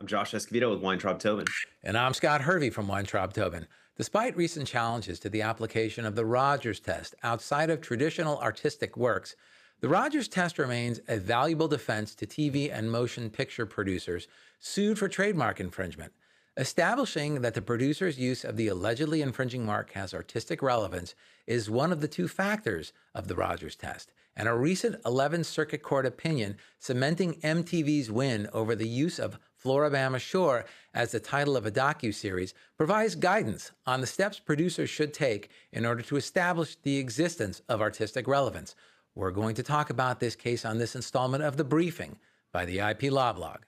I'm Josh Escovedo with Weintraub Tobin. And I'm Scott Hervey from Weintraub Tobin. Despite recent challenges to the application of the Rogers test outside of traditional artistic works, the Rogers test remains a valuable defense to TV and motion picture producers sued for trademark infringement. Establishing that the producer's use of the allegedly infringing mark has artistic relevance is one of the two factors of the Rogers test, and a recent 11th Circuit Court opinion cementing MTV's win over the use of Floribama Shore as the title of a docu-series provides guidance on the steps producers should take in order to establish the existence of artistic relevance. We're going to talk about this case on this installment of The Briefing by the IP Law Blog.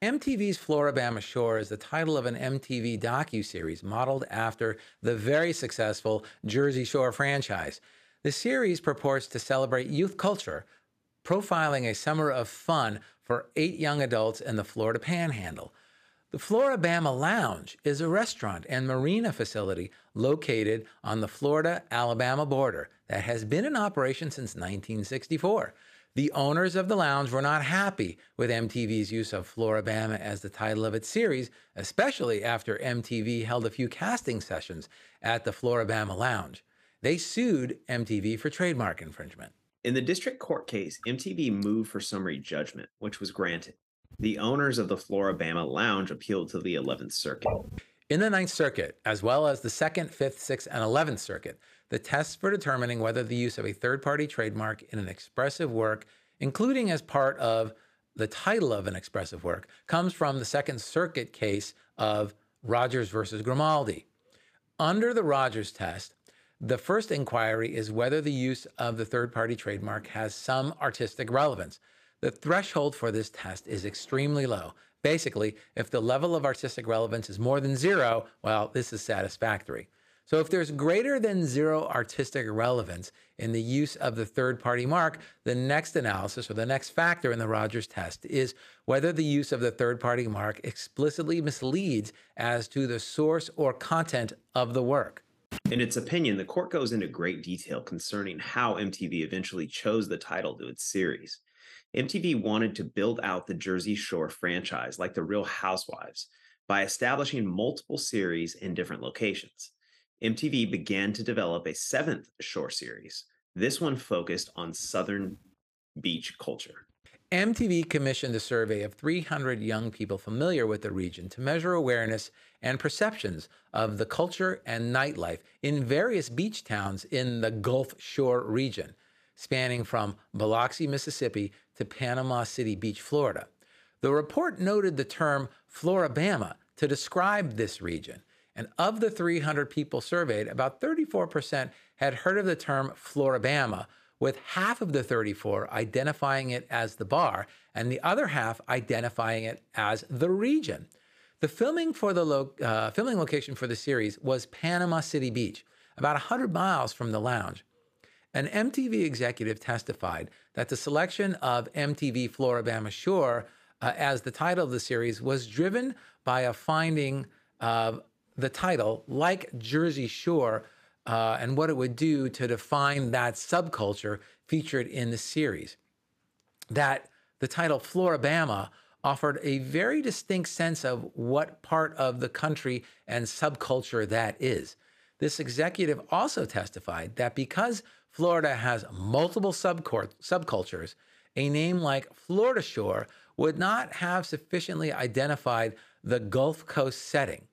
MTV's Floribama Shore is the title of an MTV docu-series modeled after the very successful Jersey Shore franchise. The series purports to celebrate youth culture, profiling a summer of fun for eight young adults in the Florida Panhandle. The Flora-Bama Lounge is a restaurant and marina facility located on the Florida-Alabama border that has been in operation since 1964. The owners of the lounge were not happy with MTV's use of Floribama as the title of its series, especially after MTV held a few casting sessions at the Flora-Bama Lounge. They sued MTV for trademark infringement. In the district court case, MTV moved for summary judgment, which was granted. The owners of the Flora-Bama Lounge appealed to the 11th Circuit. In the Ninth Circuit, as well as the Second, Fifth, Sixth, and Eleventh Circuit, the tests for determining whether the use of a third party trademark in an expressive work, including as part of the title of an expressive work, comes from the Second Circuit case of Rogers versus Grimaldi. Under the Rogers test, the first inquiry is whether the use of the third party trademark has some artistic relevance. The threshold for this test is extremely low. Basically, if the level of artistic relevance is more than zero, well, this is satisfactory. So if there's greater than zero artistic relevance in the use of the third party mark, the next analysis or the next factor in the Rogers test is whether the use of the third party mark explicitly misleads as to the source or content of the work. In its opinion, the court goes into great detail concerning how MTV eventually chose the title to its series. MTV wanted to build out the Jersey Shore franchise like the Real Housewives by establishing multiple series in different locations. MTV began to develop a seventh shore series. This one focused on Southern beach culture. MTV commissioned a survey of 300 young people familiar with the region to measure awareness and perceptions of the culture and nightlife in various beach towns in the Gulf Shore region, spanning from Biloxi, Mississippi to Panama City Beach, Florida. The report noted the term Flora-Bama to describe this region and of the 300 people surveyed, about 34% had heard of the term Flora-Bama, with half of the 34 identifying it as the bar and the other half identifying it as the region. The filming for the lo- uh, filming location for the series was Panama City Beach, about 100 miles from the lounge. An MTV executive testified that the selection of MTV Floribama Shore uh, as the title of the series was driven by a finding of the title, like Jersey Shore, uh, and what it would do to define that subculture featured in the series. That the title Floribama offered a very distinct sense of what part of the country and subculture that is. This executive also testified that because Florida has multiple subcultures, a name like Florida Shore would not have sufficiently identified the Gulf Coast setting.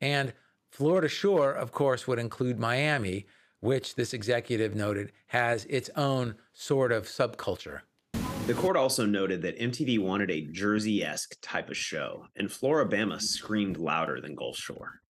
And Florida Shore, of course, would include Miami, which this executive noted has its own sort of subculture. The court also noted that MTV wanted a Jersey esque type of show, and Flora-Bama screamed louder than Gulf Shore.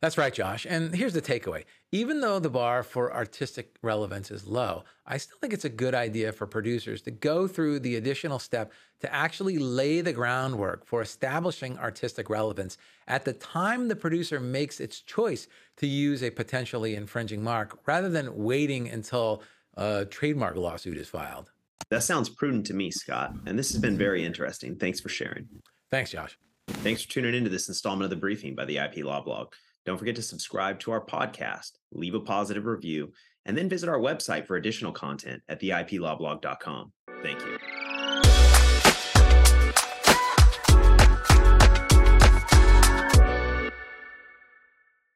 That's right, Josh. And here's the takeaway. Even though the bar for artistic relevance is low, I still think it's a good idea for producers to go through the additional step to actually lay the groundwork for establishing artistic relevance at the time the producer makes its choice to use a potentially infringing mark rather than waiting until a trademark lawsuit is filed. That sounds prudent to me, Scott. And this has been very interesting. Thanks for sharing. Thanks, Josh. Thanks for tuning into this installment of the briefing by the IP Law Blog. Don't forget to subscribe to our podcast, leave a positive review, and then visit our website for additional content at theiplawblog.com. Thank you.